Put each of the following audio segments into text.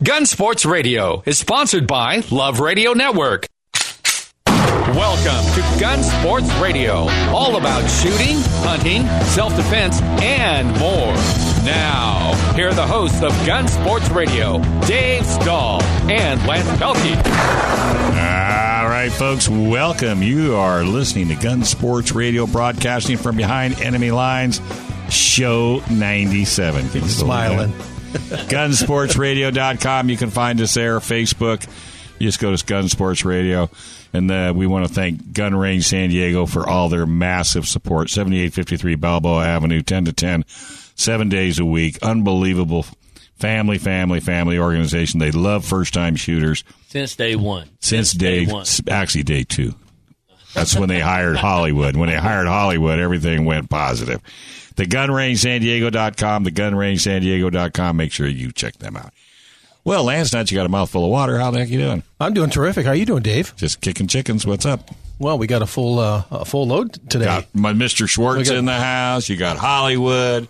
Gun Sports Radio is sponsored by Love Radio Network. Welcome to Gun Sports Radio, all about shooting, hunting, self defense, and more. Now, here are the hosts of Gun Sports Radio, Dave Stahl and Lance Pelkey. All right, folks, welcome. You are listening to Gun Sports Radio, broadcasting from behind enemy lines, show 97. Can you Smiling. Gunsportsradio.com. You can find us there, Facebook. You just go to Gun Sports Radio. And uh, we want to thank Gun Range San Diego for all their massive support. 7853 Balboa Avenue, 10 to 10, seven days a week. Unbelievable family, family, family organization. They love first time shooters since day one. since day, one. actually day two. That's when they hired Hollywood. When they hired Hollywood, everything went positive. The gunrangesandiego.com, the gunrangesandiego.com. Make sure you check them out. Well, last night you got a mouthful of water. How the heck you doing? I'm doing terrific. How are you doing, Dave? Just kicking chickens. What's up? Well, we got a full uh, a full load today. Got my Mr. Schwartz got- in the house. You got Hollywood.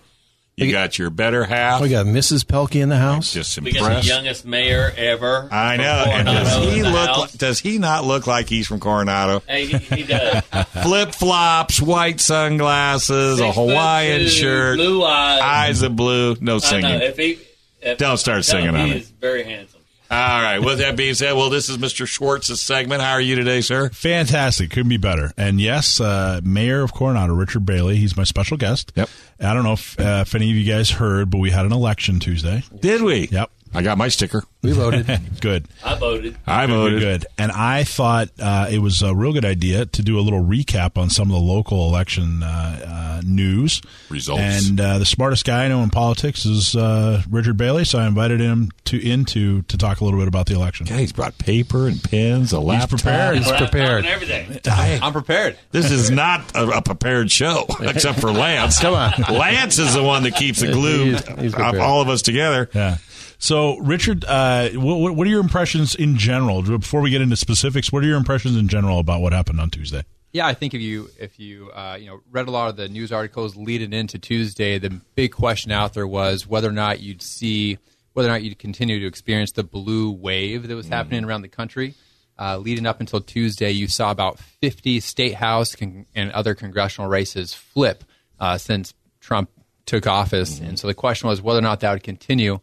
You We- got your better half. we got Mrs. Pelkey in the house. Just impressed. We got the youngest mayor ever. I know. And does he look? Like, does he not look like he's from Coronado? Hey, he, he does. Flip flops, white sunglasses, a Six foot Hawaiian two, shirt, blue eyes. eyes of blue. No I know. singing. If he, if, Don't start singing on he me. is very handsome. All right. With that being said, well, this is Mr. Schwartz's segment. How are you today, sir? Fantastic. Couldn't be better. And yes, uh, Mayor of Coronado, Richard Bailey, he's my special guest. Yep. I don't know if, uh, if any of you guys heard, but we had an election Tuesday. Did we? Yep. I got my sticker. We voted. Good. I voted. I voted. Good. And I thought uh, it was a real good idea to do a little recap on some of the local election uh, uh, news. Results. And uh, the smartest guy I know in politics is uh, Richard Bailey, so I invited him to in to, to talk a little bit about the election. Yeah, he's brought paper and pens, a laptop. prepared. He's prepared. everything. I'm prepared. This is not a, a prepared show, except for Lance. Come on. Lance is the one that keeps the glue He's- he's of all of us together. Yeah. So, Richard, uh, what, what are your impressions in general? Before we get into specifics, what are your impressions in general about what happened on Tuesday? Yeah, I think if you if you uh, you know read a lot of the news articles leading into Tuesday, the big question out there was whether or not you'd see whether or not you'd continue to experience the blue wave that was happening around the country. Uh, leading up until Tuesday, you saw about 50 state house con- and other congressional races flip uh, since Trump took office, and so the question was whether or not that would continue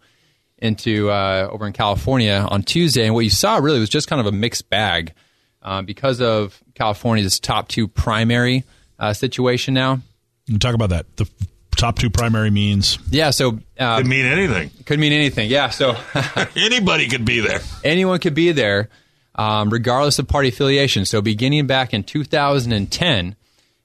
into uh, over in California on Tuesday. And what you saw really was just kind of a mixed bag uh, because of California's top two primary uh, situation now. Talk about that. The top two primary means Yeah, so uh, Could mean anything. could mean anything. Yeah, so Anybody could be there. anyone could be there, um, regardless of party affiliation. So beginning back in 2010,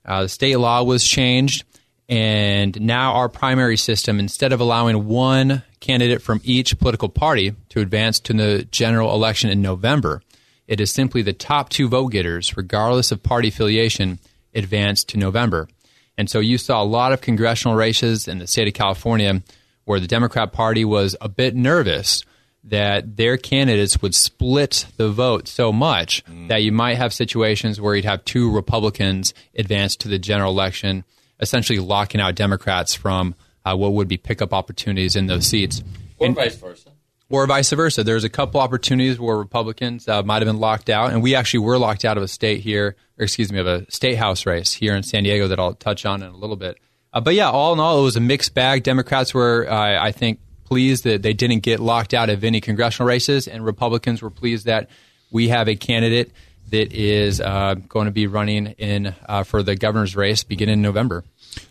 uh, the state law was changed, and now our primary system, instead of allowing one candidate from each political party to advance to the general election in November, it is simply the top two vote getters, regardless of party affiliation, advance to November. And so you saw a lot of congressional races in the state of California where the Democrat Party was a bit nervous that their candidates would split the vote so much mm. that you might have situations where you'd have two Republicans advance to the general election, essentially locking out Democrats from uh, what would be pickup opportunities in those seats. Or vice versa. Or vice versa. There's a couple opportunities where Republicans uh, might have been locked out, and we actually were locked out of a state here, or excuse me, of a state house race here in San Diego that I'll touch on in a little bit. Uh, but yeah, all in all, it was a mixed bag. Democrats were, uh, I think, pleased that they didn't get locked out of any congressional races, and Republicans were pleased that we have a candidate that is uh, going to be running in uh, for the governor's race beginning in November.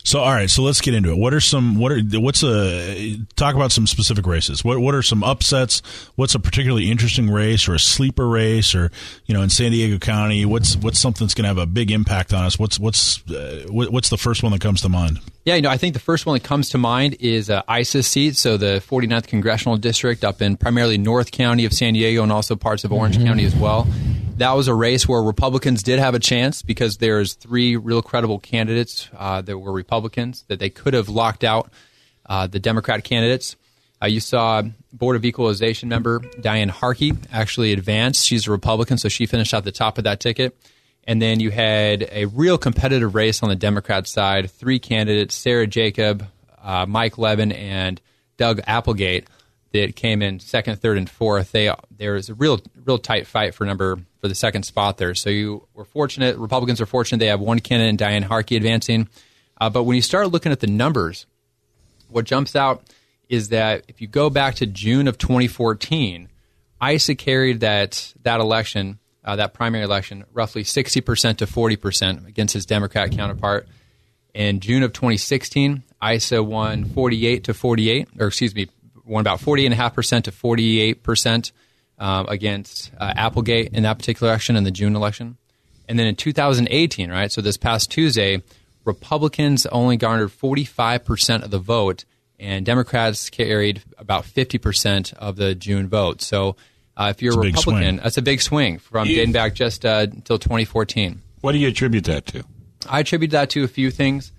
So. All right, so let's get into it. What are some? What are? What's a? Talk about some specific races. What What are some upsets? What's a particularly interesting race or a sleeper race or you know in San Diego County? What's What's something that's going to have a big impact on us? What's What's uh, what, What's the first one that comes to mind? Yeah, you know, I think the first one that comes to mind is uh, Issa's seat, so the 49th congressional district up in primarily North County of San Diego and also parts of Orange County as well. That was a race where Republicans did have a chance because there's three real credible candidates uh, that were Republicans that they could have locked out uh, the Democrat candidates. Uh, you saw Board of Equalization member Diane Harkey actually advance. She's a Republican, so she finished at the top of that ticket. And then you had a real competitive race on the Democrat side. Three candidates: Sara Jacob, uh, Mike Levin, and Doug Applegate. That came in second, third, and fourth. They there was a real real tight fight for number for the second spot there. So you were fortunate. Republicans are fortunate. They have one candidate, Diane Harkey, advancing. Uh, but when you start looking at the numbers, what jumps out is that if you go back to June of 2014, Issa carried that that election, uh, that primary election, roughly 60% to 40% against his Democrat counterpart. In June of 2016, Issa won 48 to 48, or excuse me, won about 48.5% to 48% um, against uh, Applegate in that particular election, in the June election. And then in 2018, right, so this past Tuesday, Republicans only garnered 45% of the vote, and Democrats carried about 50% of the June vote. So uh, if you're a Republican, that's a big swing from You- dating back just uh, until 2014. What do you attribute that to? I attribute that to a few things.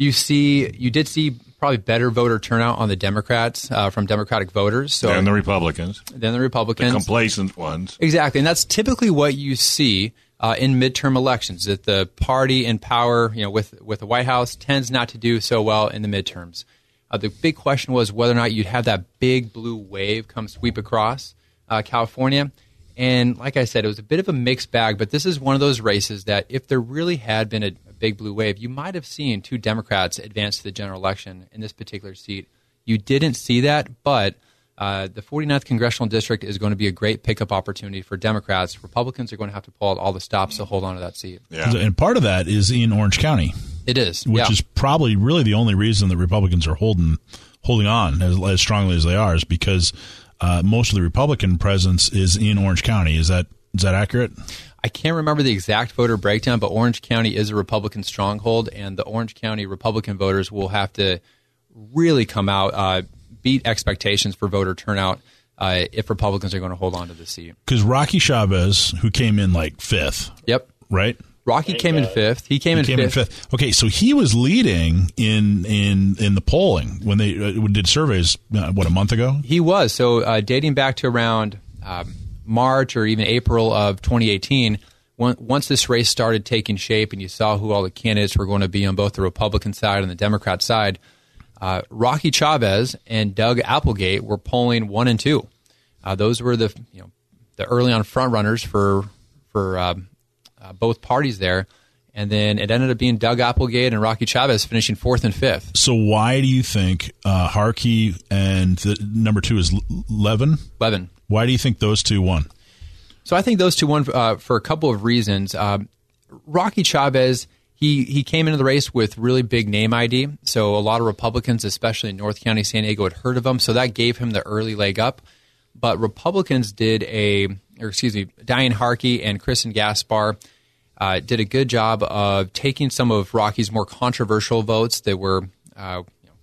You see, you did see probably better voter turnout on the Democrats uh, from Democratic voters, so and the Republicans, than the the Republicans. complacent ones. Exactly, and that's typically what you see uh, in midterm elections. That the party in power, you know, with with the White House, tends not to do so well in the midterms. Uh, the big question was whether or not you'd have that big blue wave come sweep across uh, California. And like I said, it was a bit of a mixed bag, but this is one of those races that if there really had been a big blue wave, you might have seen two Democrats advance to the general election in this particular seat. You didn't see that, but uh, the 49th congressional district is going to be a great pickup opportunity for Democrats. Republicans are going to have to pull out all the stops to hold on to that seat. Yeah. And part of that is in Orange County, It is, which yeah. is probably really the only reason that Republicans are holding holding on as, as strongly as they are is because uh, most of the Republican presence is in Orange County. Is that is that accurate? I can't remember the exact voter breakdown, but Orange County is a Republican stronghold, and the Orange County Republican voters will have to really come out, uh, beat expectations for voter turnout uh, if Republicans are going to hold on to the seat. Because Rocky Chavez, who came in like fifth, Yep. right? Rocky came in fifth. He came, He in, came fifth. in fifth. Okay, so he was leading in in in the polling when they uh, did surveys. Uh, what a month ago. He was. So uh, dating back to around um, March or even April of 2018, when, once this race started taking shape and you saw who all the candidates were going to be on both the Republican side and the Democrat side, uh, Rocky Chavez and Doug Applegate were polling one and two. Uh, those were the you know the early on front runners for for um, uh, both parties there. And then it ended up being Doug Applegate and Rocky Chavez finishing fourth and fifth. So why do you think uh, Harkey and the number two is Levin? Levin. Why do you think those two won? So I think those two won uh, for a couple of reasons. Um, Rocky Chavez, he he came into the race with really big name ID, so a lot of Republicans, especially in North County, San Diego, had heard of him, so that gave him the early leg up. But Republicans did a, or excuse me, Diane Harkey and Kristen Gaspar uh, did a good job of taking some of Rocky's more controversial votes that were uh, you know,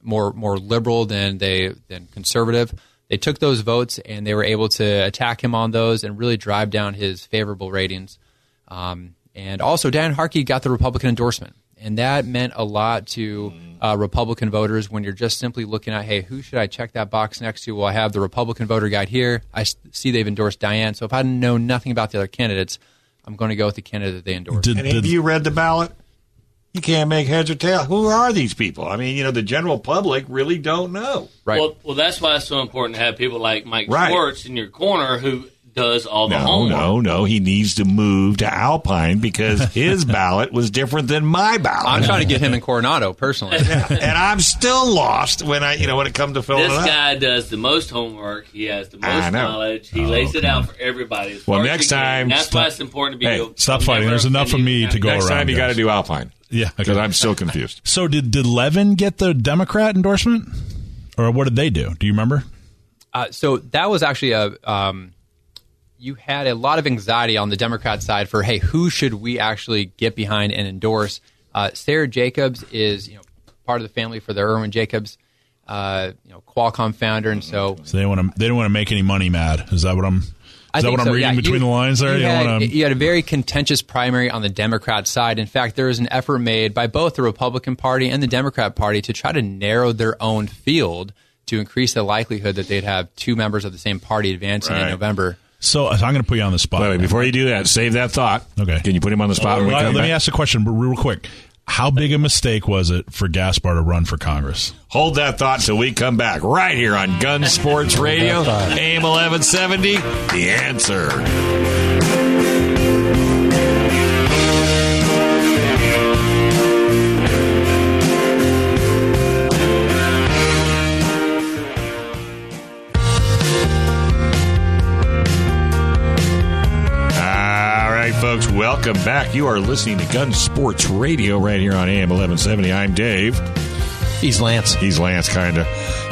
more more liberal than they than conservative. They took those votes and they were able to attack him on those and really drive down his favorable ratings. Um, and also, Diane Harkey got the Republican endorsement, and that meant a lot to uh, Republican voters when you're just simply looking at, hey, who should I check that box next to? Well, I have the Republican voter guide here. I see they've endorsed Diane, so if I know nothing about the other candidates, I'm going to go with the candidate that they endorsed. Did, did- have you read the ballot? You can't make heads or tails. Who are these people? I mean, you know, the general public really don't know. right? Well, well, that's why it's so important to have people like Mike Right. Schwartz in your corner who does all the No, homework. no, no. He needs to move to Alpine because his ballot was different than my ballot. I'm trying to get him in Coronado personally. and I'm still lost when I, you know, when it comes to filling This it up. guy does the most homework. He has the most knowledge. He Oh, lays it out for everybody. Well, next time, That's stop- why it's important to be. Hey, stop fighting. There's enough of offend me to go Next around, time you got to do Alpine. Yeah, okay. because I'm still confused. so did did Levin get the Democrat endorsement, or what did they do? Do you remember? Uh, so that was actually a. Um, you had a lot of anxiety on the Democrat side for, hey, who should we actually get behind and endorse? Uh, Sara Jacobs is, you know, part of the family for the Irwin Jacobs, uh, you know, Qualcomm founder, and so So they want to they don't want to make any money mad. Is that what I'm? Is I that what I'm so, reading yeah. between You- the lines there? You had, wanna- you had a very contentious primary on the Democrat side. In fact, there was an effort made by both the Republican Party and the Democrat Party to try to narrow their own field to increase the likelihood that they'd have two members of the same party advancing in November. so I'm going to put you on the spot. Wait, wait, before you do that, save that thought. Okay. Can you put him on the spot? when we come let back? me ask a question, but real quick. How big a mistake was it for Gaspar to run for Congress? Hold that thought till we come back right here on Gun Sports Radio, AM 1170. The answer. Folks, welcome back. You are listening to Gun Sports Radio right here on AM 1170. I'm Dave. He's Lance. He's Lance, kind of.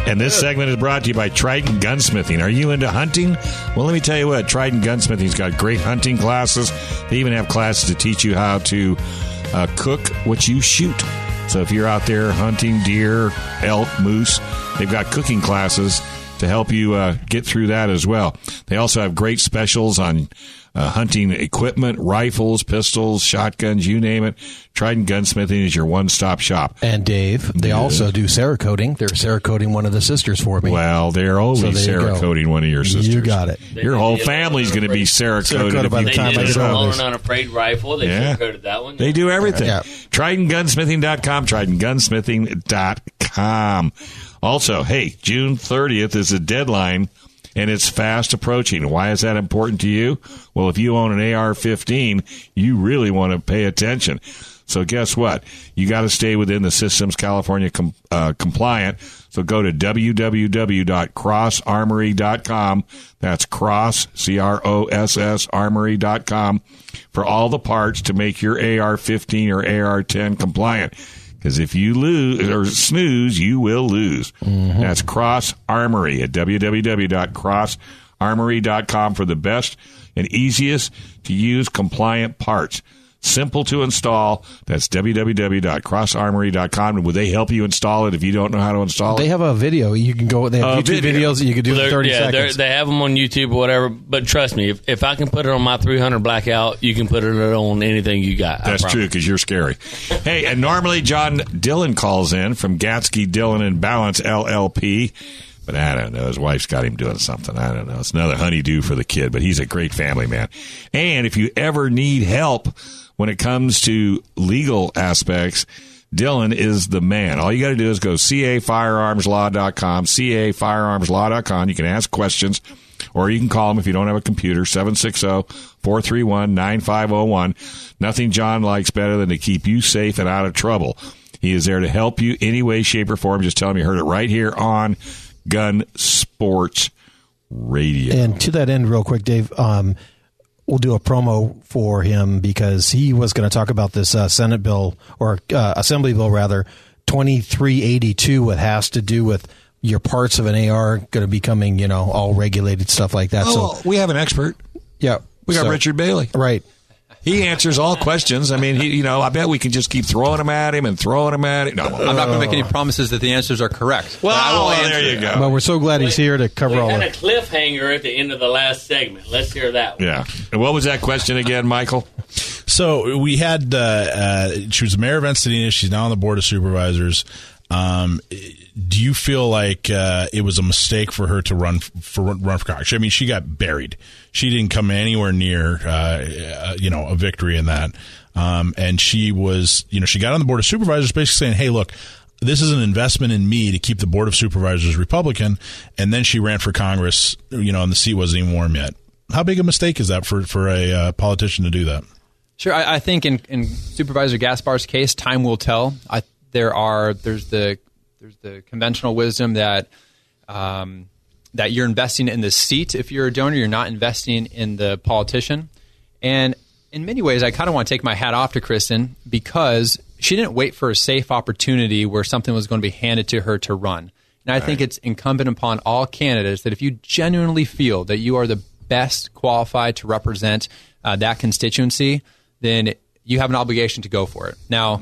And this segment is brought to you by Trident Gunsmithing. Are you into hunting? Well, let me tell you what, Trident Gunsmithing's got great hunting classes. They even have classes to teach you how to uh, cook what you shoot. So if you're out there hunting deer, elk, moose, they've got cooking classes to help you uh, get through that as well. They also have great specials on uh, hunting equipment, rifles, pistols, shotguns, you name it. Trident Gunsmithing is your one-stop shop. And Dave, they also do Cerakoting. They're Cerakoting one of the sisters for me. Well, they're always So there you. Cerakoting one of your sisters. You got it. Your whole family's going to be Cerakoted. Cerakoted by the time keep I did this get the over up. on a Afraid rifle. They Yeah. coded that one. They do everything. Yeah. TridentGunsmithing.com. Also, hey, June 30th is the deadline and it's fast approaching. Why is that important to you? Well, if you own an AR 15, you really want to pay attention. So guess what? You got to stay within the Systems California com- uh, compliant. So go to www.crossarmory.com. That's cross, C-R-O-S-S, armory.com for all the parts to make your AR-15 or AR-10 compliant. Because if you lose or snooze, you will lose. Mm-hmm. That's Cross Armory at www.crossarmory.com for the best and easiest to use compliant parts. Simple to install. That's www.crossarmory.com. Would they help you install it if you don't know how to install it? They have a video. You can go. They have Uh, YouTube video. videos that you can do in They're- thirty yeah, they're- seconds. they have them on YouTube or whatever. But trust me, if, if I can put it on my 300 blackout, you can put it on anything you got. That's true because you're scary. hey, and normally John Dillon calls in from Gatzke Dillon and Ballance LLP. But I don't know. His wife's got him doing something. I don't know. It's another honeydew for the kid, but he's a great family man. And if you ever need help when it comes to legal aspects, Dillon is the man. All you got to do is go cafirearmslaw.com, cafirearmslaw.com. You can ask questions or you can call him if you don't have a computer, 760-431-9501. Nothing John likes better than to keep you safe and out of trouble. He is there to help you any way, shape, or form. Just tell him you heard it right here on Gun Sports Radio. And to that end, real quick, Dave, um, we'll do a promo for him because he was going to talk about this uh, Senate bill or uh, Assembly bill rather, twenty three eighty two, what has to do with your parts of an AR going to be coming, you know, all regulated stuff like that. oh, so we have an expert. yeah, We got so- Richard Bailey. Right. He answers all questions. I mean, he, you know, I bet we can just keep throwing them at him and throwing them at him. No, I'm not going to make any promises that the answers are correct. well, I will there answer. you go. But we're so glad he's here to cover We all had of a cliffhanger at the end of the last segment. Let's hear that one. Yeah. And what was that question again, Michael? So we had uh, uh, she was the mayor of Encinitas. She's now on the board of supervisors. Um, do you feel like uh, it was a mistake for her to run for run for Congress? I mean, she got buried. She didn't come anywhere near, uh, uh, you know, a victory in that. Um, and she was, you know, she got on the board of supervisors, basically saying, "Hey, look." This is an investment in me to keep the board of supervisors Republican, and then she ran for Congress. You know, and the seat wasn't even warm yet. How big a mistake is that for for a uh, politician to do that? Sure, I, I think in, in Supervisor Gaspar's case, time will tell. I, there are there's the there's the conventional wisdom that um, that you're investing in the seat if you're a donor, you're not investing in the politician. And in many ways, I kind of want to take my hat off to Kristen because she didn't wait for a safe opportunity where something was going to be handed to her to run. And I think it's incumbent upon all candidates that if you genuinely feel that you are the best qualified to represent uh, that constituency, then you have an obligation to go for it. Now,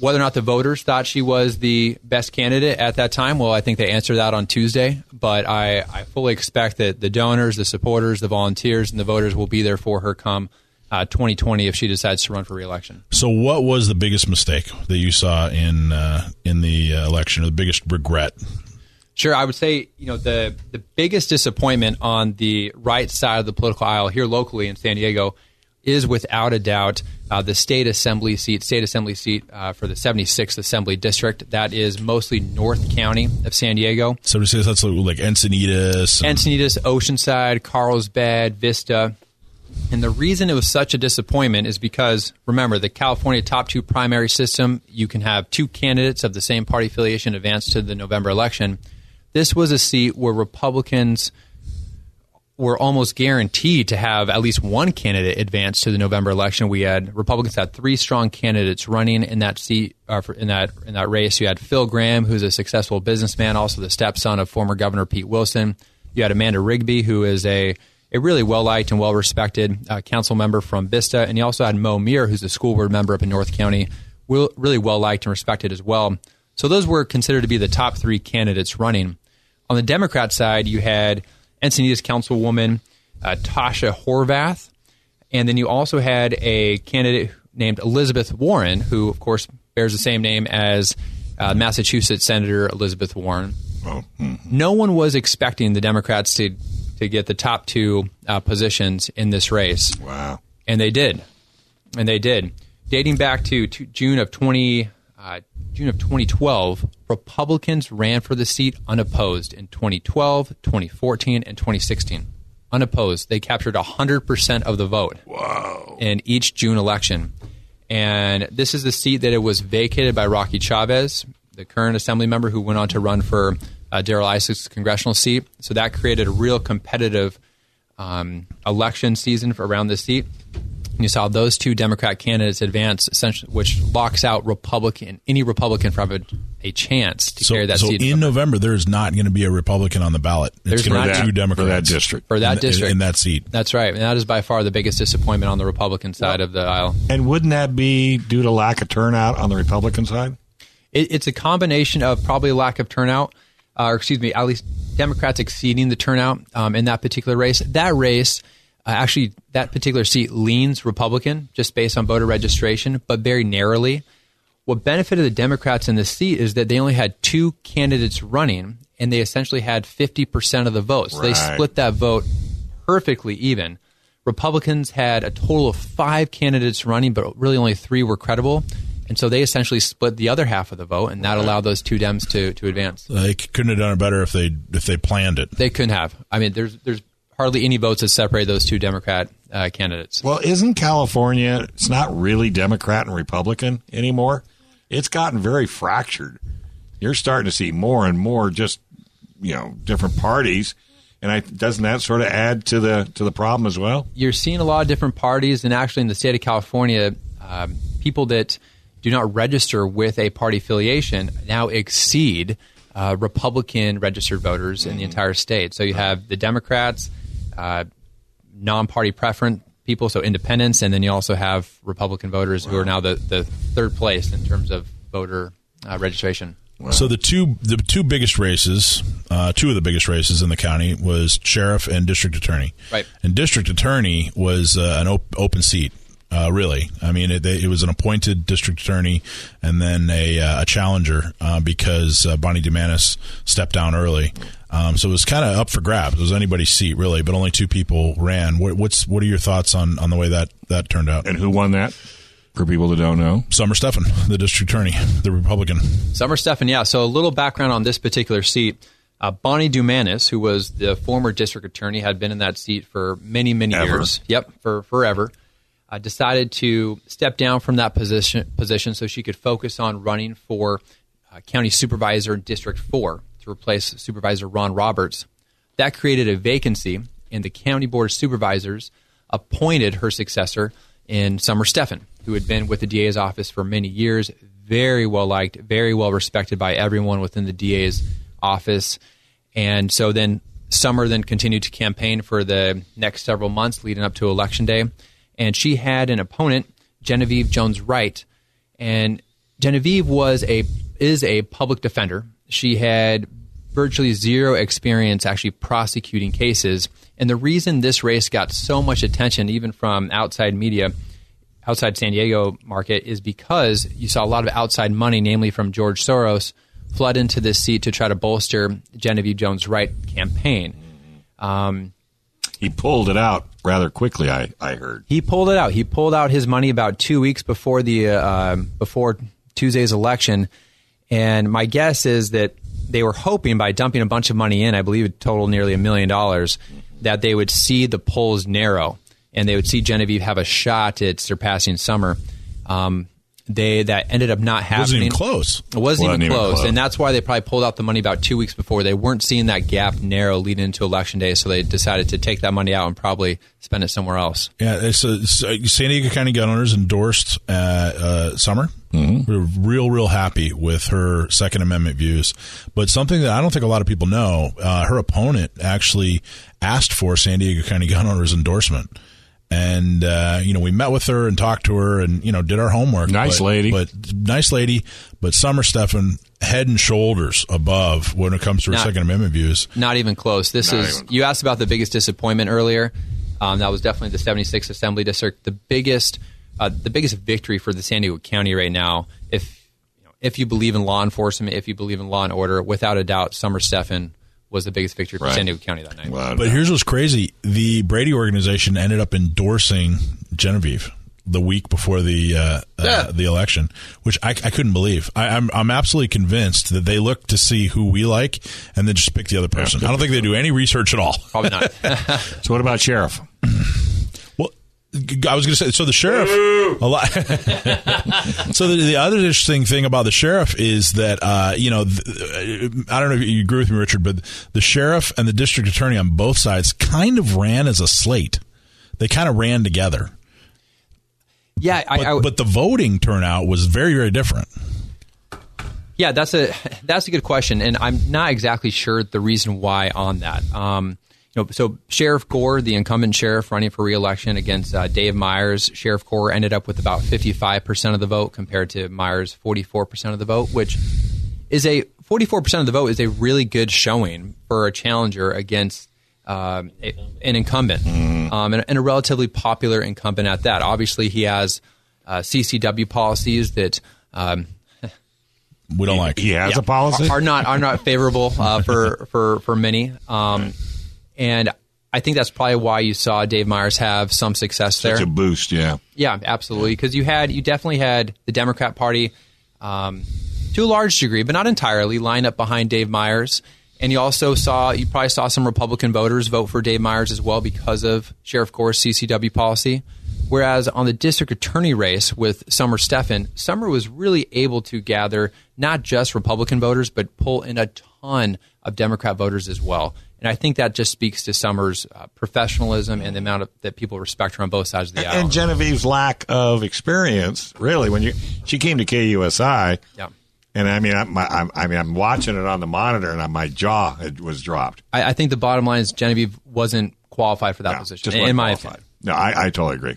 whether or not the voters thought she was the best candidate at that time, well, I think they answered that on Tuesday. But I, I fully expect that the donors, the supporters, the volunteers, and the voters will be there for her come uh, 2020 if she decides to run for reelection. So, what was the biggest mistake that you saw in uh, in the uh, election, or the biggest regret? Sure, I would say you know the the biggest disappointment on the right side of the political aisle here locally in San Diego is without a doubt uh, the state assembly seat, state assembly seat uh, for the 76th Assembly District. That is mostly North County of San Diego. Says that's like Encinitas. and- Encinitas, Oceanside, Carlsbad, Vista. And the reason it was such a disappointment is because, remember, the California top two primary system, you can have two candidates of the same party affiliation advance to the November election. This was a seat where Republicans were almost guaranteed to have at least one candidate advance to the November election. We had Republicans had three strong candidates running in that seat, uh, in that in that race. You had Phil Graham, who's a successful businessman, also the stepson of former Governor Pete Wilson. You had Amanda Rigby, who is a a really well liked and well respected uh, council member from Vista, and you also had Mo Muir, who's a school board member up in North County, will, really well liked and respected as well. So those were considered to be the top three candidates running. On the Democrat side, you had Encinitas Councilwoman uh, Tasha Horvath, and then you also had a candidate named Elizabeth Warren, who, of course, bears the same name as uh, Massachusetts Senator Elizabeth Warren. Oh. No one was expecting the Democrats to to get the top two uh, positions in this race, Wow. and they did, and they did. Dating back to, to June of twenty uh, June of 2012, Republicans ran for the seat unopposed in 2012, 2014, and 2016. Unopposed, they captured 100% of the vote in each June election. And this is the seat that it was vacated by Rocky Chavez, the current assembly member who went on to run for uh, Darrell Issa's congressional seat. So that created a real competitive um, election season for around this seat. And you saw those two Democrat candidates advance, essentially, which locks out Republican any Republican from a, a chance to So, carry that seat. so seat in November, there's not going to be a Republican on the ballot. It's There's going to not be two Democrats for that district. for that in, district in that seat. That's right, and that is by far the biggest disappointment on the Republican side of the aisle. And wouldn't that be due to lack of turnout on the Republican side? It, it's a combination of probably lack of turnout, uh, or excuse me, at least Democrats exceeding the turnout um, in that particular race. That race, uh, actually, that particular seat leans Republican just based on voter registration, but very narrowly. What benefited the Democrats in this seat is that they only had two candidates running, and they essentially had 50% of the vote. So they split that vote perfectly even. Republicans had a total of five candidates running, but really only three were credible. And so they essentially split the other half of the vote, and that allowed those two Dems to, to advance. They couldn't have done it better if they if they planned it. They couldn't have. I mean, there's there's hardly any votes that separate those two Democrat uh, candidates. Well, isn't California? It's not really Democrat and Republican anymore. It's gotten very fractured. You're starting to see more and more just you know different parties, and I, doesn't that sort of add to the to the problem as well? You're seeing a lot of different parties, and actually in the state of California, um, people that do not register with a party affiliation now exceed uh, Republican registered voters in the entire state. So you have the Democrats, uh, non-party preference people, so independents, and then you also have Republican voters who are now the, the third place in terms of voter uh, registration. So the two the two biggest races, uh, two of the biggest races in the county was sheriff and district attorney. Right. And district attorney was uh, an op- open seat. Uh, really, I mean, it, it was an appointed district attorney and then a, uh, a challenger uh, because uh, Bonnie Dumanis stepped down early. Um, so it was kind of up for grabs. It was anybody's seat, really, but only two people ran. What, what's what are your thoughts on, on the way that, that turned out? And who won that? For people that don't know, Summer Stephan, the district attorney, the Republican. Summer Stephan, yeah. So a little background on this particular seat. Uh, Bonnie Dumanis, who was the former district attorney, had been in that seat for many, many Ever. years. Yep, for forever. Uh, decided to step down from that position position so she could focus on running for uh, county supervisor in District Four to replace Supervisor Ron Roberts. That created a vacancy, and the county board of supervisors appointed her successor in Summer Stephan, who had been with the DA's office for many years, very well liked, very well respected by everyone within the DA's office. And so then Summer then continued to campaign for the next several months leading up to Election Day. And she had an opponent, Genevieve Jones Wright. And Genevieve was a is a public defender. She had virtually zero experience actually prosecuting cases. And the reason this race got so much attention, even from outside media, outside San Diego market, is because you saw a lot of outside money, namely from George Soros, flood into this seat to try to bolster Genevieve Jones' Wright campaign. Um, he pulled it out rather quickly. I I heard. He pulled it out. He pulled out his money about two weeks before the uh, before Tuesday's election, and my guess is that they were hoping by dumping a bunch of money in, I believe it totaled nearly a million dollars, that they would see the polls narrow and they would see Genevieve have a shot at surpassing Summer. Um, they that ended up not It happening. wasn't even close. It wasn't, Wasn't even, even close. close. and that's why they probably pulled out the money about two weeks before. They weren't seeing that gap narrow leading into election day, so they decided to take that money out and probably spend it somewhere else. Yeah, it's, a, San Diego County gun owners endorsed uh, uh, Summer. Mm-hmm. We're real, real happy with her Second Amendment views. But something that I don't think a lot of people know, uh, her opponent actually asked for San Diego County gun owners endorsement. And uh, you know, we met with her and talked to her, and you know, did our homework. Nice But- lady. but nice lady. But Summer Stephan, head and shoulders above when it comes to her Not- Second Amendment views. Not even close. This Not is even- you asked about the biggest disappointment earlier. Um, that was definitely the 76th Assembly District. The biggest, uh, the biggest victory for the San Diego County right now. If you know, if you believe in law enforcement, if you believe in law and order, without a doubt, Summer Stephan was the biggest victory for Right. San Diego County that night. Well, But here's what's crazy: the Brady organization ended up endorsing Genevieve the week before the uh, uh, the election, which I, I couldn't believe. I, I'm I'm absolutely convinced that they look to see who we like and then just pick the other person. I don't think they do any research at all. Probably not. so what about sheriff? I was going to say so. The sheriff, a lot. so the, the other interesting thing about the sheriff is that uh, you know th- I don't know if you agree with me, Richard, but the sheriff and the district attorney on both sides kind of ran as a slate. They kind of ran together, yeah, I, but, I, but the voting turnout was very very different. Yeah, that's a that's a good question, and I'm not exactly sure the reason why on that. Um, you know, so Sheriff Gore, the incumbent sheriff running for reelection against uh, Dave Myers, Sheriff Gore ended up with about 55 percent of the vote compared to Myers' 44 percent of the vote, which is a 44 percent of the vote is a really good showing for a challenger against um, a- an incumbent um, and, and a relatively popular incumbent at that. Obviously, he has uh, CCW policies that. Um, We don't like. He has yeah, a policy. are, are not are not favorable uh, for for for many. Um, and I think that's probably why you saw Dave Myers have some success there. Such a boost, yeah. yeah, absolutely. Because you had you definitely had the Democrat Party um, to a large degree, but not entirely, lined up behind Dave Myers. And you also saw you probably saw some Republican voters vote for Dave Myers as well because of Sheriff Gore's CCW policy. Whereas on the district attorney race with Summer Stephan, Summer was really able to gather not just Republican voters, but pull in a ton of Democrat voters as well. And I think that just speaks to Summer's uh, professionalism and the amount of, that people respect her on both sides of the aisle. And Genevieve's lack of experience, really, when you she came to KUSI, yeah. and I mean, I'm, I'm, I mean, I'm watching it on the monitor, and my jaw had- was dropped. I, I think the bottom line is Genevieve wasn't qualified for that No, position, just in, wasn't my opinion. No, I, I totally agree.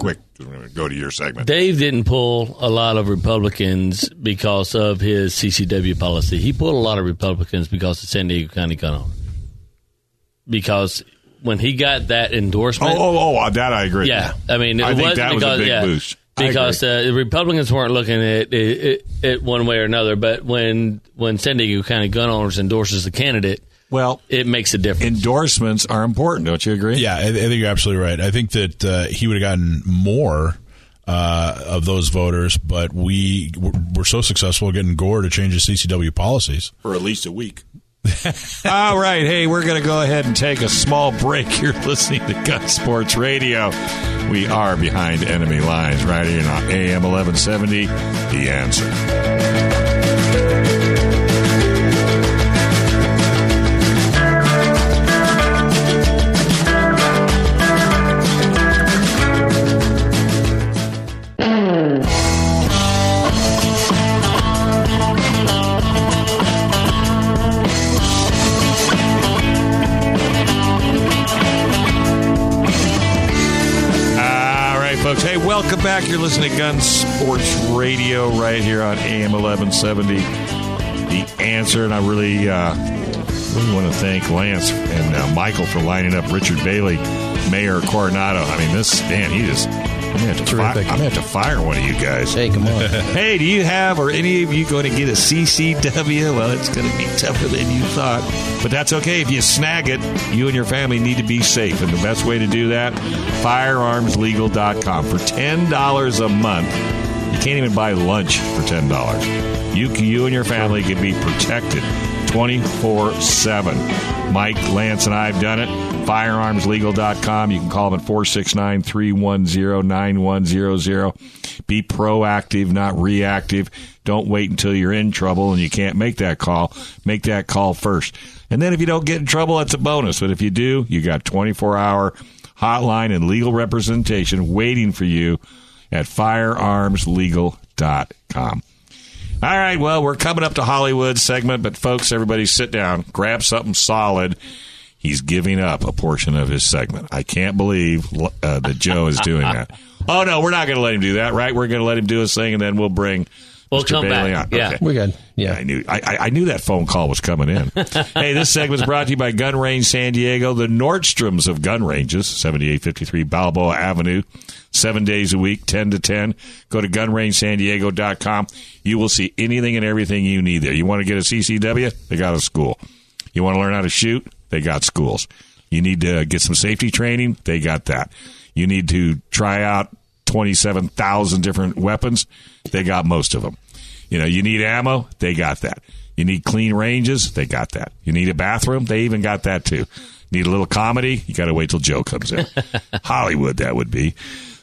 Quick, we're going to go to your segment. Dave didn't pull a lot of Republicans because of his CCW policy. He pulled a lot of Republicans because of San Diego County gun owner. Because when he got that endorsement, oh, oh, oh that I agree. yeah, I mean, it I think wasn't that was a big yeah, boost. Because uh, the Republicans weren't looking at it, it, it one way or another. But when when San Diego County gun owners endorses the candidate, well, it makes a difference. endorsements are important. Don't you agree? Yeah, I, I think you're absolutely right. I think that uh, he would have gotten more uh, of those voters, but we were, were so successful getting Gore to change his CCW policies. for at least a week. All right. Hey, we're going to go ahead and take a small break. You're listening to Gun Sports Radio. We are behind enemy lines right here on AM 1170. The answer. Folks. Hey, welcome back. You're listening to Gun Sports Radio right here on AM 1170. The answer, and I really, uh, really want to thank Lance and uh, Michael for lining up Richard Bailey, Mayor Coronado. I mean, this man, he just I'm gonna, have to fi- I'm gonna have to fire one of you guys. Hey, come on. Hey, do you have or any of you going to get a CCW? Well, it's going to be tougher than you thought, but that's okay. If you snag it, you and your family need to be safe, and the best way to do that, firearmslegal.com for ten dollars a month. You can't even buy lunch for ten dollars. You, you and your family can be protected twenty four seven. Mike, Lance, and I have done it. Firearmslegal.com. You can call them at 469 310 9100. Be proactive, not reactive. Don't wait until you're in trouble and you can't make that call. Make that call first. And then if you don't get in trouble, that's a bonus. But if you do, you got 24 hour hotline and legal representation waiting for you at firearmslegal.com. All right, well, we're coming up to Hollywood segment, but folks, everybody sit down, grab something solid. He's giving up a portion of his segment. I can't believe uh, that Joe is doing that. Oh no, we're not going to let him do that, right? We're going to let him do his thing, and then we'll bring We'll Mr. come Bailey back. on. Yeah. Okay. We're good. Yeah. I knew I, I- I knew that phone call was coming in. hey, this segment is brought to you by Gun Range San Diego, the Nordstroms of gun ranges, 7853 Balboa Avenue, seven days a week, 10 to 10. Go to gunrangesandiego.com. You will see anything and everything you need there. You want to get a CCW? They got a school. You want to learn how to shoot? They got schools. You need to get some safety training? They got that. You need to try out 27,000 different weapons? They got most of them. You know, you need ammo? They got that. You need clean ranges? They got that. You need a bathroom? They even got that too. Need a little comedy? You got to wait till Joe comes in. Hollywood, that would be.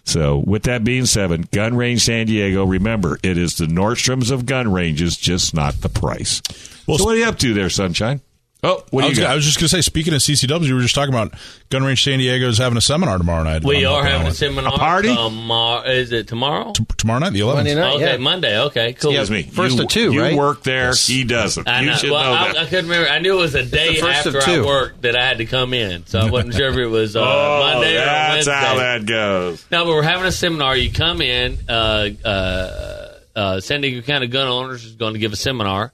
So, with that being said, Gun Range San Diego, remember, it is the Nordstroms of gun ranges, just not the price. Well, so, what are you up to there, Sunshine? Oh, what I was, you I was just going to say, speaking of CCWs, you were just talking about Gun Range San Diego is having a seminar tomorrow night. We I'm are having a seminar. A party? Tomorrow. Is it tomorrow? T- tomorrow night, the 11th. Monday night. okay, yeah. Monday. Okay, cool. Excuse me. First you, of two, you right? work there. He doesn't. I you know. should well, know I, that. I couldn't remember. I knew it was a day the first of after I two. worked that I had to come in, so I wasn't sure if it was uh, oh, Monday or that's how that goes. No, but we're having a seminar. You come in. Uh, uh, uh, San Diego County Gun Owners is going to give a seminar.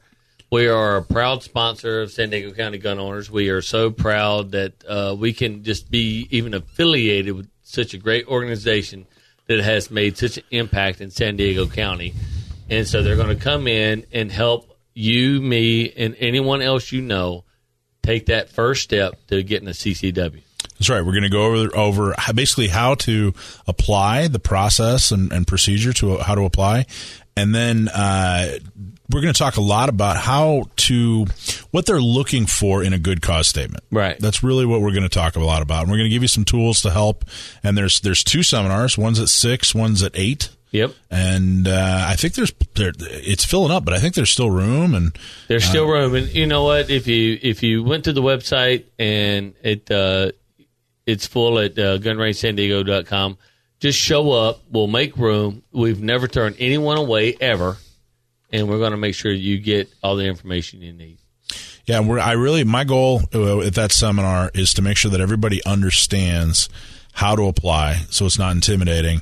We are a proud sponsor of San Diego County Gun Owners. We are so proud that uh, we can just be even affiliated with such a great organization that has made such an impact in San Diego County. And so they're going to come in and help you, me, and anyone else you know take that first step to getting a CCW. That's right. We're going to go over over basically how to apply the process and, and procedure to how to apply, and then uh, we're going to talk a lot about how to what they're looking for in a good cause statement. Right. That's really what we're going to talk a lot about. And we're going to give you some tools to help. And there's there's two seminars. One's at six. One's at eight. Yep. And uh, I think there's there, it's filling up, but I think there's still room. And There's still room, and you know what? If you if you went to the website and it uh, it's full at uh, gunrangesandiego.com, just show up. We'll make room. We've never turned anyone away ever, and we're going to make sure you get all the information you need. Yeah, I really my goal uh, at that seminar is to make sure that everybody understands how to apply, so it's not intimidating.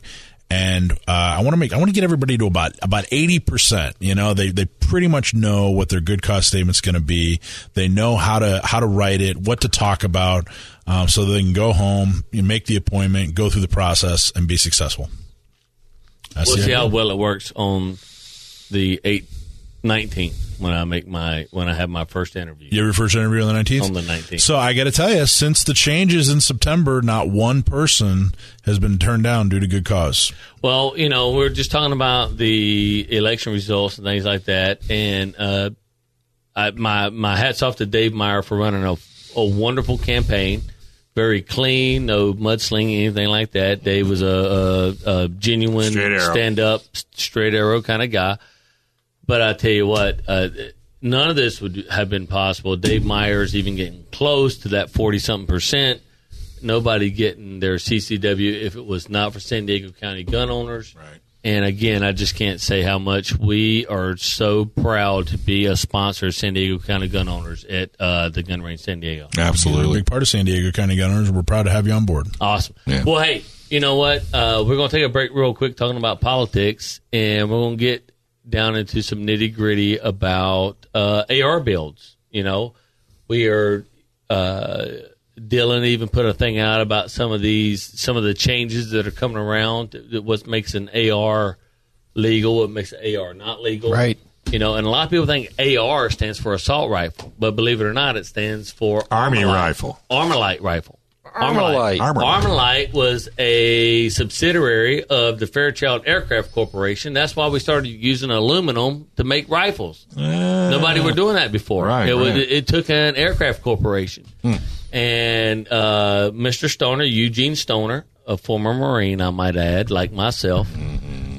And uh, I want to make I want to get everybody to about about eighty percent. You know, they they pretty much know what their good cause statement's going to be. They know how to how to write it, what to talk about, um, so they can go home, you make the appointment, go through the process, and be successful. That's We'll see how well it works on the eight nineteen when I make my when I have my first interview. You have your first interview on the nineteenth. On the 19th. So I got to tell you, since the changes in September, not one person has been turned down due to good cause. Well, you know, we're just talking about the election results and things like that, and uh, I, my my hats off to Dave Meyer for running a, a wonderful campaign, very clean, no mudslinging, anything like that. Dave was a, a, a genuine stand up, straight arrow kind of guy. But I tell you what, uh, none of this would have been possible. Dave Myers even getting close to that forty something percent nobody getting their CCW if it was not for San Diego County gun owners. Right. And again, I just can't say how much we are so proud to be a sponsor of San Diego County gun owners at uh, the Gun Range San Diego. Absolutely. big part of San Diego County Gunners. We're proud to have you on board. Awesome. Yeah. Well, hey, you know what? Uh, we're going to take a break real quick talking about politics, and we're going to get down into some nitty gritty about uh, AR builds. You know, we are uh, Dillon even put a thing out about some of these, some of the changes that are coming around. That what makes an AR legal, what makes an AR not legal. Right. You know, and a lot of people think AR stands for assault rifle, but believe it or not, it stands for Army Armalite- rifle. Armalite rifle. Armalite. Armalite. Armalite was a subsidiary of the Fairchild Aircraft Corporation. That's why we started using aluminum to make rifles. Nobody were doing that before. Right, it, was, right. it took an aircraft corporation. And uh, Mr. Stoner, Eugene Stoner, a former Marine, I might add, like myself,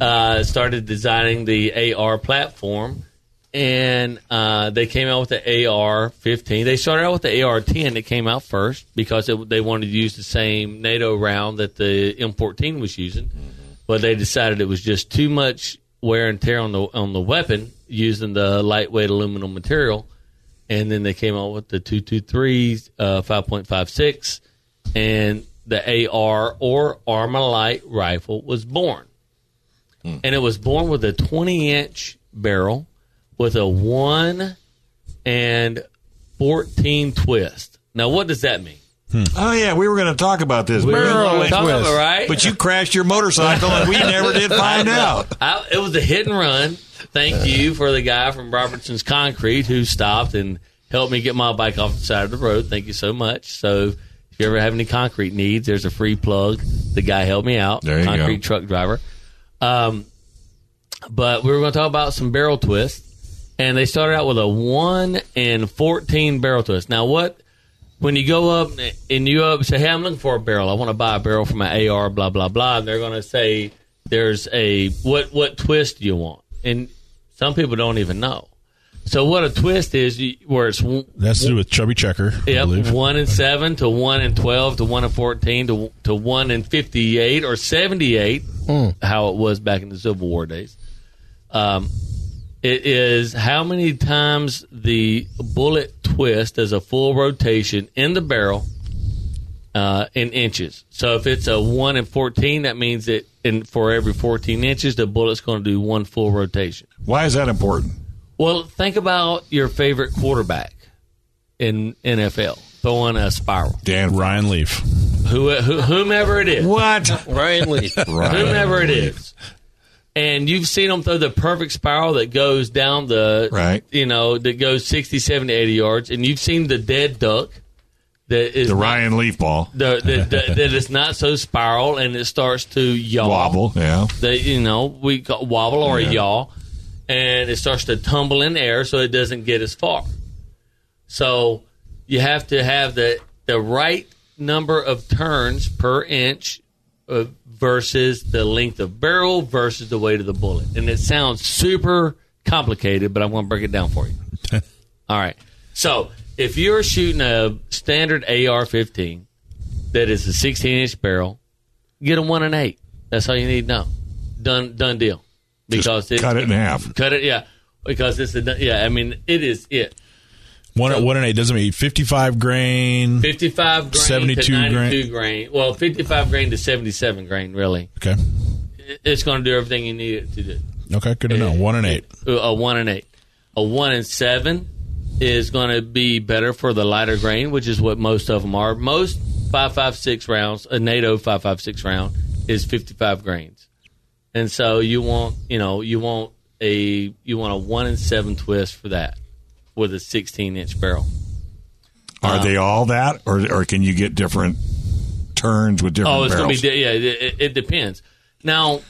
uh, started designing the AR platform. And uh, they came out with the AR 15. They started out with the AR 10 that came out first because it, they wanted to use the same NATO round that the M14 was using. But they decided it was just too much wear and tear on the on the weapon using the lightweight aluminum material and then they came out with the 223 uh, 5.56 and the AR or Armalite rifle was born. And it was born with a 20 inch barrel with a 1 and 14 twist. Now, what does that mean? Oh yeah, we were going to talk about this. We talk twist. about right? But you crashed your motorcycle, and we never did find out. I, it was a hit and run. Thank you for the guy from Robertson's Concrete who stopped and helped me get my bike off the side of the road. Thank you so much. So if you ever have any concrete needs, there's a free plug. The guy helped me out. There you go. concrete truck driver. Um, but we were going to talk about some barrel twists, and they started out with a one and fourteen barrel twist. Now, what when you go up and you up say, "Hey, I'm looking for a barrel. I want to buy a barrel for my AR." Blah blah blah. And they're going to say, "There's a what? What twist do you want?" And some people don't even know. So what a twist is, you- where it's That's to do with chubby checker. Yep, one and seven to one and twelve to one and fourteen to to one and fifty eight or seventy eight, how it was back in the Civil War days. Um, it is how many times the bullet twist as a full rotation in the barrel uh, in inches. So if it's a one and fourteen, that means that in for every fourteen inches, the bullet's going to do one full rotation. Why is that important? Well, think about your favorite quarterback in NFL throwing a spiral. Dan Ryan Leaf. Who, who, whomever it is, What? Ryan Leaf. whomever it is, and you've seen them throw the perfect spiral that goes down the Right. You know that goes 60, 70, 80 yards, and you've seen the dead duck that is The Ryan Leaf ball. the, the, the, that is not so spiral and it starts to yaw. Wobble, yeah. They, you know, we call wobble or Yeah. a yaw, and it starts to tumble in the air so it doesn't get as far. So you have to have the the right number of turns per inch uh, versus the length of barrel versus the weight of the bullet, and it sounds super complicated, but I'm going to break it down for you. All right. So if you're shooting a standard AR-15 that is a 16 inch barrel, get a one and eight. That's all you need to know. Done, done deal. Because Just cut it in half. Cut it, yeah. Because it's a yeah. I mean, it is it. One, one and eight doesn't mean 55 grain. 55 grain 72 to 92 grain. grain. Well, 55 grain to 77 grain. Really, Okay. It's going to do everything you need it to do. Okay, good to know. One and eight. Uh, a one and eight. A one and seven is going to be better for the lighter grain, which is what most of them are. Most 556 rounds, a NATO 556 round is 55 grains. And so you want, you know, you want a you want a 1 and 7 twist for that with a 16 inch barrel. Are Uh, they all that, or or can you get different turns with different Oh, it's gonna be yeah. It, it, depends. Now,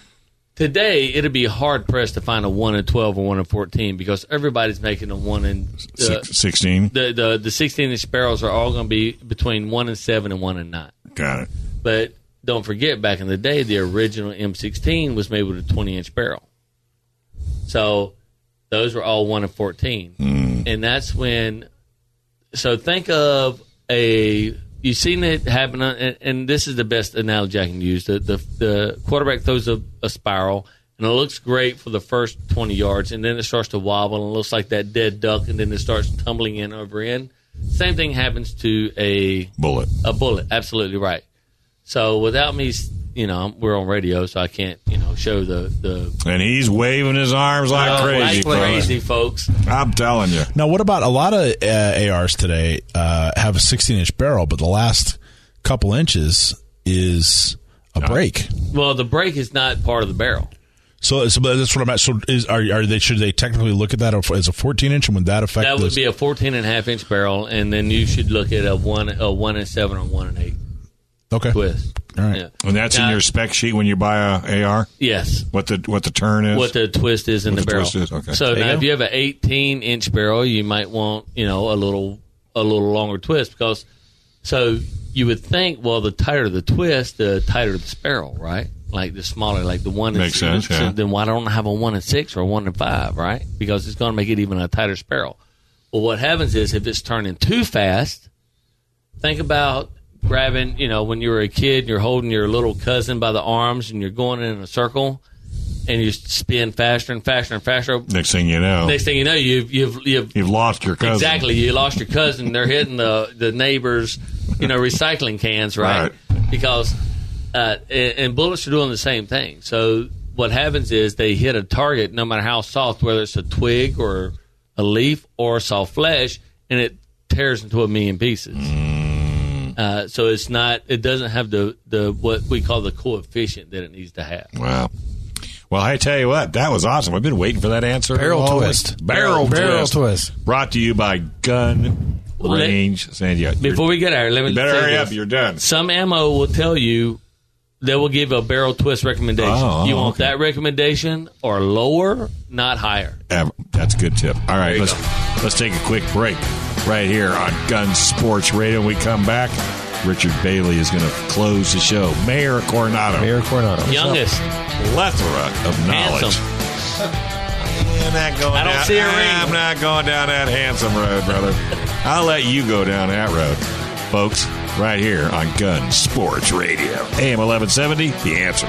today it'd be hard pressed to find a one and twelve or one and fourteen because everybody's making a one and uh, Six- Sixteen. the the the sixteen inch barrels are all going to be between one and seven and one and nine. Got it. But don't forget, back in the day, the original M16 was made with a 20 inch barrel. So those were all 1 and 14. And that's when. So think of a. You've seen it happen, uh, and, and this is the best analogy I can use. The, the, the quarterback throws a, a spiral, and it looks great for the first 20 yards, and then it starts to wobble, and it looks like that dead duck, and then it starts tumbling in over in. Same thing happens to a Bullet. a bullet. Absolutely right. So without me you know we're on radio, so I can't you know show the the And he's waving his arms like Oh, crazy. like crazy folks. folks. I'm telling you. Now, what about a lot of uh, ARs today uh, have a 16 inch barrel, but the last couple inches is a break. Well, the break is not part of the barrel. So, so that's what I'm at. So, is are, are they should they technically look at that as a 14 inch, and would that affect That would this? be a 14 and a half inch barrel, and then you should look at a one a one and seven or one and eight okay? twist. All right. Yeah. And that's in your spec sheet when you buy a AR. Yes. What the what the turn is? What the twist is in the, the barrel. twist is, okay. So There now, go. if you have an 18 inch barrel, you might want you know a little a little longer twist because so you would think well the tighter the twist the tighter the barrel right like the smaller like the one Makes and sense, so yeah. then why don't I have a one and six or a one and five right because it's going to make it even a tighter barrel. Well, what happens is if it's turning too fast, think about grabbing, you know, when you were a kid, you're holding your little cousin by the arms and you're going in a circle and you spin faster and faster and faster. Next thing you know, Next thing you know, you've, you've, you've, you've lost your cousin. exactly, you lost your cousin. They're hitting the, the neighbors, you know, recycling cans, right? Because, uh, and, and bullets are doing the same thing. So what happens is they hit a target, no matter how soft, whether it's a twig or a leaf or soft flesh, and it tears into a million pieces. Uh, so it's not. It doesn't have the the what we call the coefficient that it needs to have. Wow. Well, I tell you what, that was awesome. I've been waiting for that answer. Barrel all twist. week. Barrel, Barrel twist. twist. Brought to you by Gun Well, let- Range San Diego. Before we get there, let me you better hurry this. up. You're done. Some ammo will tell you they will give a barrel twist recommendation. Oh, you want okay. that recommendation or lower, not higher. Ever. That's a good tip. All right, let's let's take a quick break right here on Gun Sports Radio. When we come back, Richard Bailey is going to close the show. Mayor of Coronado, Mayor Coronado. Youngest, plethora of knowledge. I'm not going I don't down, see a ring. I'm not going down that handsome road, brother. I'll let you go down that road, folks. Right here on Gun Sports Radio, AM 1170. The answer.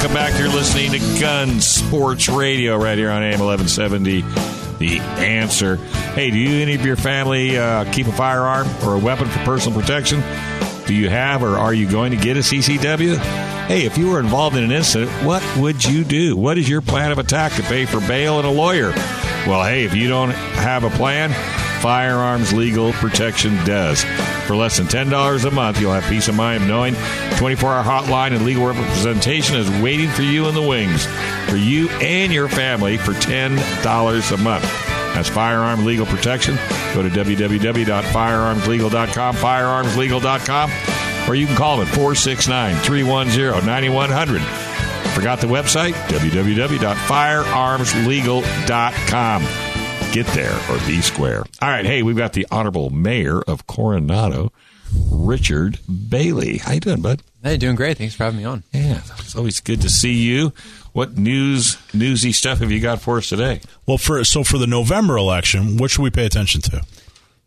Welcome back. You're listening to Gun Sports Radio right here on AM 1170. The answer. Hey, do you any of your family uh, keep a firearm or a weapon for personal protection? Do you have or are you going to get a CCW? Hey, if you were involved in an incident, what would you do? What is your plan of attack to pay for bail and a lawyer? Well, hey, if you don't have a plan, Firearms Legal Protection does. For less than $10 a month, you'll have peace of mind knowing 24 hour hotline and legal representation is waiting for you in the wings for you and your family for $10 a month. That's Firearm Legal Protection. Go to www.firearmslegal.com, firearmslegal.com, or you can call them at 469 310 9100. Forgot the website? www.firearmslegal.com. Get there or be square. All right, hey, we've got the Honorable Mayor of Coronado, Richard Bailey. How you doing, bud? Hey, doing great. Thanks for having me on. Yeah, it's always good to see you. What news, newsy stuff have you got for us today? Well, for so for the November election, what should we pay attention to?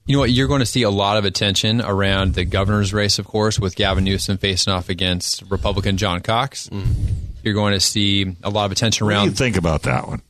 You know what? You're going to see a lot of attention around the governor's race, of course, with Gavin Newsom facing off against Republican John Cox. Mm-hmm. You're going to see a lot of attention What do you around think about that one?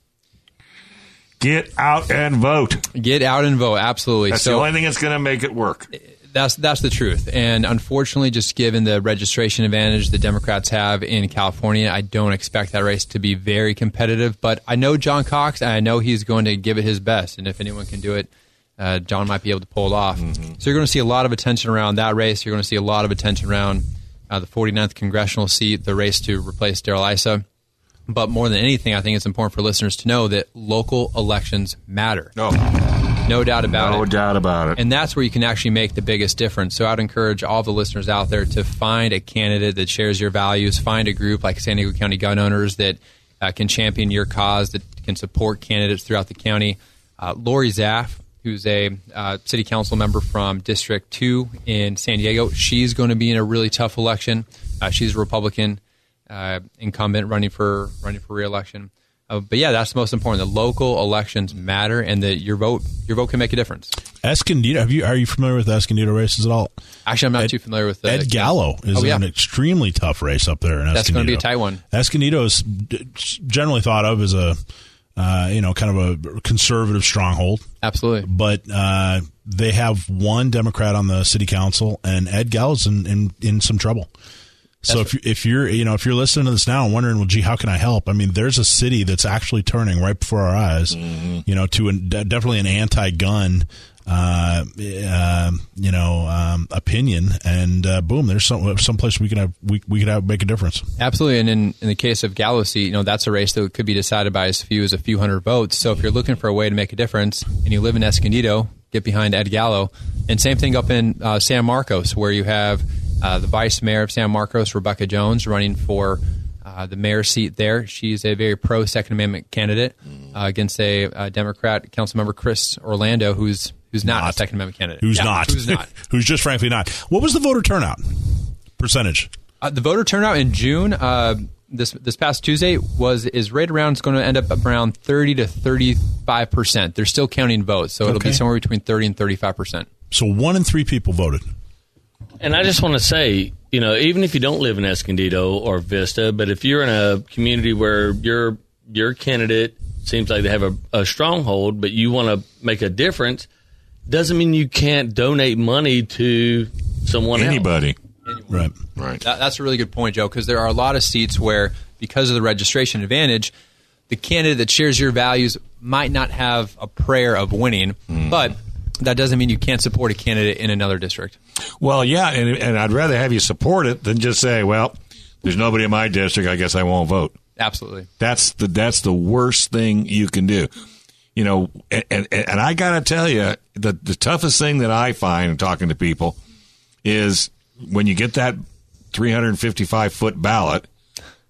Get out and vote. get out and vote. Absolutely. That's the only thing that's going to make it work. that's that's the truth. And unfortunately, just given the registration advantage the Democrats have in California, I don't expect that race to be very competitive. But I know John Cox, and I know he's going to give it his best. And if anyone can do it, uh, John might be able to pull it off. So you're going to see a lot of attention around that race. You're going to see a lot of attention around uh, the 49th congressional seat, the race to replace Darrell Issa. But more than anything, I think it's important for listeners to know that local elections matter. No, No doubt about it. no doubt about it. And that's where you can actually make the biggest difference. So I'd encourage all the listeners out there to find a candidate that shares your values, find a group like San Diego County Gun Owners that uh, can champion your cause, that can support candidates throughout the county. Uh, Lorie Zapf, who's a uh, city council member from District 2 in San Diego, she's going to be in a really tough election. Uh, she's a Republican uh, incumbent running for running for reelection. Uh, but yeah, that's the most important. The local elections matter, and that your vote your vote can make a difference. Escondido, have you are you familiar with the Escondido races at all? Actually, I'm not too familiar with the Ed Gallo is Oh, yeah. an extremely tough race up there. In That's Escondido. gonna be a tight one. Escondido is generally thought of as a uh, you know kind of a conservative stronghold, Absolutely. but uh, they have one Democrat on the city council, and Ed Gallo's in in, in some trouble. So if you, if you're you know if you're listening to this now and wondering, well, gee, how can I help? I mean, there's a city that's actually turning right before our eyes, you know, to an, definitely an anti-gun, uh, uh, you know, um, opinion, and uh, boom, there's some some place we can have we we could have make a difference. Absolutely, and in, in the case of Gallo seat, you know that's a race that could be decided by as few as a few hundred votes. So if you're looking for a way to make a difference, and you live in Escondido, get behind Ed Gallo. And same thing up in uh, San Marcos, where you have uh, the vice mayor of San Marcos, Rebecca Jones, running for uh, the mayor's seat there. She's a very pro Second Amendment candidate uh, against a, uh Democrat council member, Chris Orlando, who's who's not, a Second Amendment candidate. Who's Yeah, not? Who's not? who's just frankly not? What was the voter turnout percentage? Uh, the voter turnout in June, uh, this this past Tuesday, was is right around. It's going to end up around thirty to thirty five percent. They're still counting votes, so it'll Okay. be somewhere between thirty and thirty five percent. So one in three people voted. And I just want to say, you know, even if you don't live in Escondido or Vista, but if you're in a community where your your candidate seems like they have a, a stronghold, but you want to make a difference, doesn't mean you can't donate money to someone else. Anybody. Right. Right. That, that's a really good point, Joe, because there are a lot of seats where, because of the registration advantage, the candidate that shares your values might not have a prayer of winning, hmm. but that doesn't mean you can't support a candidate in another district. Well, yeah, and, and I'd rather have you support it than just say, well, there's nobody in my district. I guess I won't vote. Absolutely. That's the that's the worst thing you can do. You know, and and, and I got to tell you, the the toughest thing that I find in talking to people is when you get that 355 foot ballot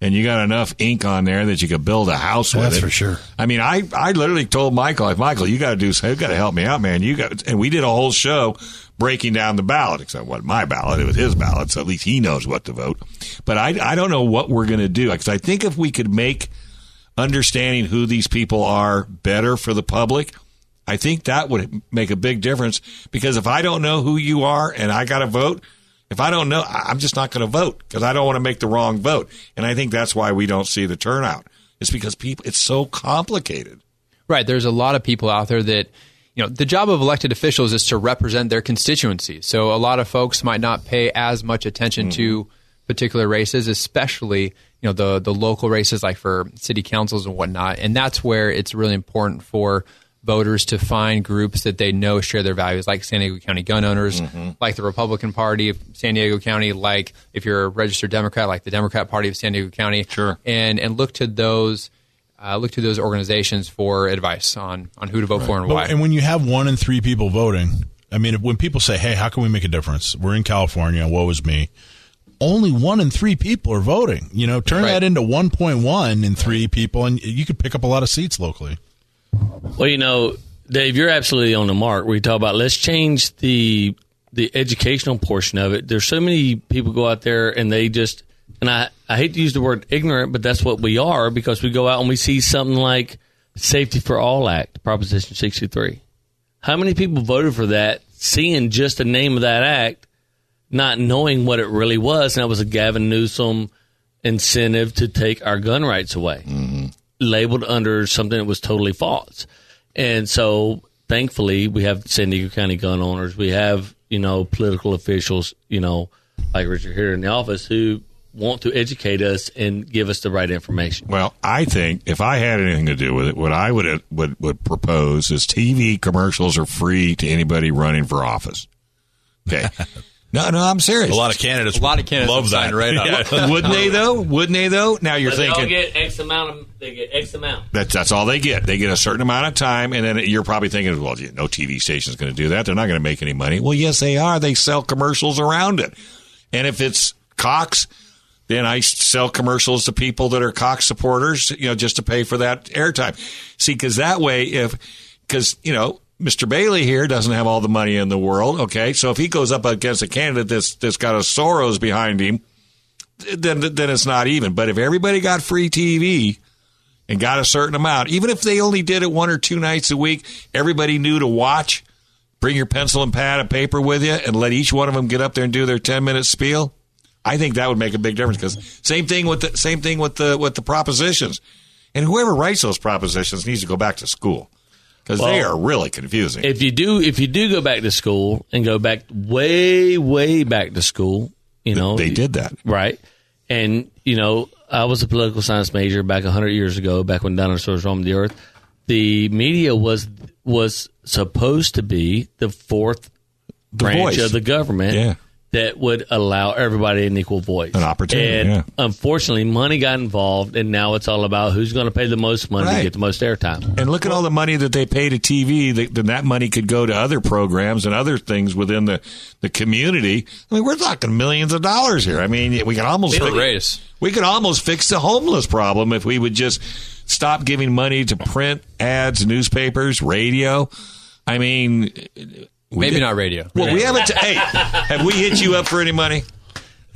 and you got enough ink on there that you could build a house with That's it. for sure. I mean, I, I literally told Michael, like, Michael, you got to do, you got to help me out, man. You got, and we did a whole show breaking down the ballot, except what my ballot, it was his ballot, so at least he knows what to vote. But I, I don't know what we're going to do because I think if we could make understanding who these people are better for the public, I think that would make a big difference because if I don't know who you are and I got to vote, if I don't know, I'm just not going to vote because I don't want to make the wrong vote. And I think that's why we don't see the turnout. It's because people, it's so complicated. Right. There's a lot of people out there that, you know, the job of elected officials is to represent their constituency. So a lot of folks might not pay as much attention to mm-hmm. particular races, especially, you know, the, the local races like for city councils and whatnot. And that's where it's really important for voters to find groups that they know share their values, like San Diego County gun owners, like the Republican Party of San Diego County, like if you're a registered Democrat, like the Democrat Party of San Diego County. Sure. And, and look to those uh, look to those organizations for advice on, on who to vote for and But- why. and when you have one in three people voting, I mean, when people say, "Hey, how can we make a difference?" We're in California. Woe is me. Only one in three people are voting. You know, turn Right. that into one point one in three people, and you could pick up a lot of seats locally. Well, you know, Dave, you're absolutely on the mark. We talk about let's change the the educational portion of it. There's so many people go out there and they just and I I hate to use the word ignorant, but that's what we are because we go out and we see something like Safety for All Act, Proposition 63. How many people voted for that, seeing just the name of that act, not knowing what it really was, and that was a Gavin Newsom incentive to take our gun rights away, mm-hmm. Labeled under something that was totally false. And so, thankfully, we have San Diego County gun owners. We have, you know, political officials, you know, like Richard here in the office, who want to educate us and give us the right information. Well, I think if I had anything to do with it, what I would would would propose is TV commercials are free to anybody running for office. Okay. No, no, I'm serious. A lot of candidates, A lot of candidates love would that. right up. Wouldn't they though? Wouldn't they though? Now you're thinking they all thinking get X amount of, they get X amount. that's that's all they get. They get a certain amount of time, and then you're probably thinking, well, gee, no TV station's going to do that. They're not going to make any money. Well, yes, they are. They sell commercials around it, and if it's Cox, then I sell commercials to people that are Cox supporters, you know, just to pay for that airtime. See, because that way, if because you know. Mr. Bailey here doesn't have all the money in the world. Okay, so if he goes up against a candidate that's that's got a Soros behind him, then then it's not even. But if everybody got free TV, and got a certain amount, even if they only did it one or two nights a week, everybody knew to watch. Bring your pencil and pad and paper with you, and let each one of them get up there and do their ten minute spiel. I think that would make a big difference because same thing with the same thing with the with the propositions, and whoever writes those propositions needs to go back to school because they are really confusing. if you do if you do go back to school and go back way way back to school, you know they did that. right, and you know I was a political science major back hundred years ago, back when dinosaurs roamed the earth. The media was was supposed to be the fourth The branch voice. of the government Yeah. That would allow everybody an equal voice, An opportunity, And yeah. unfortunately, money got involved, and now it's all about who's going to pay the most money Right. to get the most airtime. And look at all the money that they pay to TV. That, then that money could go to other programs and other things within the, the community. I mean, we're talking millions of dollars here. I mean, we can almost Big fix, race. we could almost fix the homeless problem if we would just stop giving money to print ads, newspapers, radio. I mean, we Maybe did- not radio. Well, we haven't. hey, have we hit you up for any money?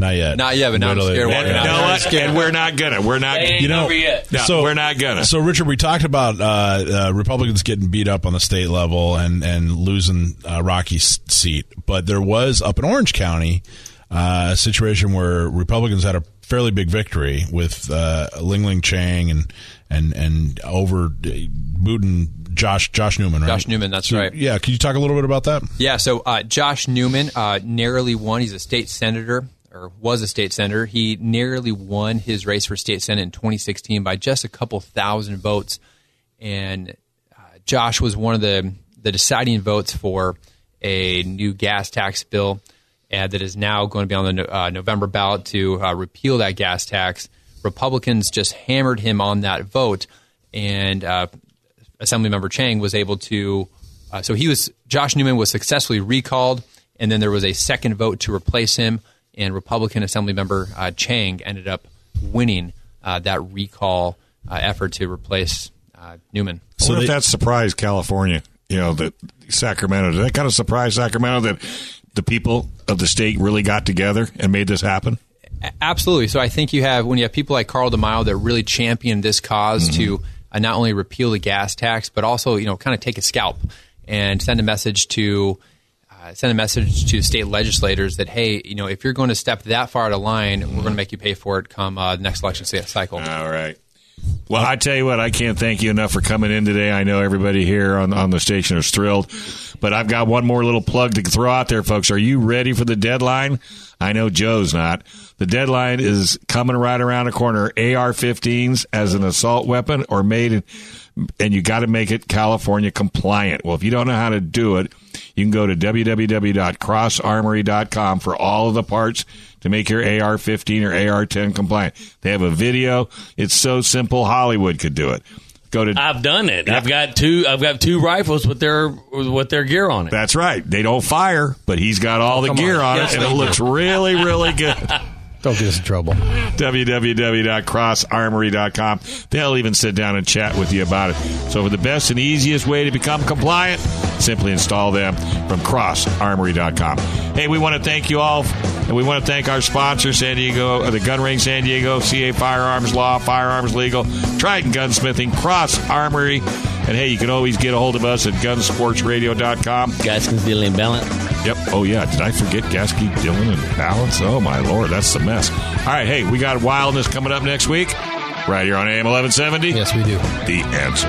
Not yet. Not yet, but now I'm Literally- scared And, walking out. no, what? and we're not gonna. We're not. They ain't You know- over yet. No, we're not gonna. So, Richard, we talked about uh, uh, Republicans getting beat up on the state level and and losing uh, Rocky's seat, but there was up in Orange County uh, a situation where Republicans had a fairly big victory with uh, Ling Ling Chang and and and over uh, booting Josh Josh Newman. Right? Josh Newman, that's right. Yeah, can you talk a little bit about that? Yeah, so uh, Josh Newman uh, narrowly won. He's a state senator, or was a state senator. He narrowly won his race for state senate in 2016 by just a couple thousand votes. And uh, Josh was one of the, the deciding votes for a new gas tax bill uh, that is now going to be on the uh, November ballot to uh, repeal that gas tax. Republicans just hammered him on that vote, and uh, Assemblymember Chang was able to. Uh, so he was Josh Newman was successfully recalled, and then there was a second vote to replace him, and Republican Assemblymember uh, Chang ended up winning uh, that recall uh, effort to replace uh, Newman. I So wonder if they- that surprised California. You know, that Sacramento. Did that kind of surprise Sacramento that the people of the state really got together and made this happen? Absolutely. So I think you have when you have people like Carl DeMaio that really champion this because to uh, not only repeal the gas tax, but also you know kind of take a scalp and send a message to uh, send a message to state legislators that hey, you know, if you're going to step that far out of line, we're going to make you pay for it come uh, the next election cycle. All right. Well, I tell you what, I can't thank you enough for coming in today. I know everybody here on, on the station is thrilled, but I've got one more little plug to throw out there, folks. Are you ready for the deadline? I know Joe's not. The deadline is coming right around the corner. AR-15s as an assault weapon or made in, and you got to make it California compliant. Well, if you don't know how to do it, you can go to www.crossarmory.com for all of the parts to make your AR-15 or AR-10 compliant. They have a video. It's so simple. Hollywood could do it. Go to I've done it. I've got two. I've got two rifles with their with their gear on it. That's right. They don't fire, but he's got all oh, the gear on, Yes, it, and they it looks really, really good. Don't get us in trouble. www.crossarmory.com. They'll even sit down and chat with you about it. So, for the best and easiest way to become compliant, simply install them from crossarmory.com. Hey, we want to thank you all, and we want to thank our sponsor, San Diego, uh, the Gun Range San Diego, CA Firearms Law, Firearms Legal, Triton Gunsmithing, Cross Armory. And hey, you can always get a hold of us at gunsportsradio.com. Gaskins dealing balance. Yep. Oh, yeah. Did I forget Gatzke, Dillon, and Ballance? Oh, my Lord. That's the mess. All right. Hey, we got Wildness coming up next week right here on AM 1170. Yes, we do. The answer.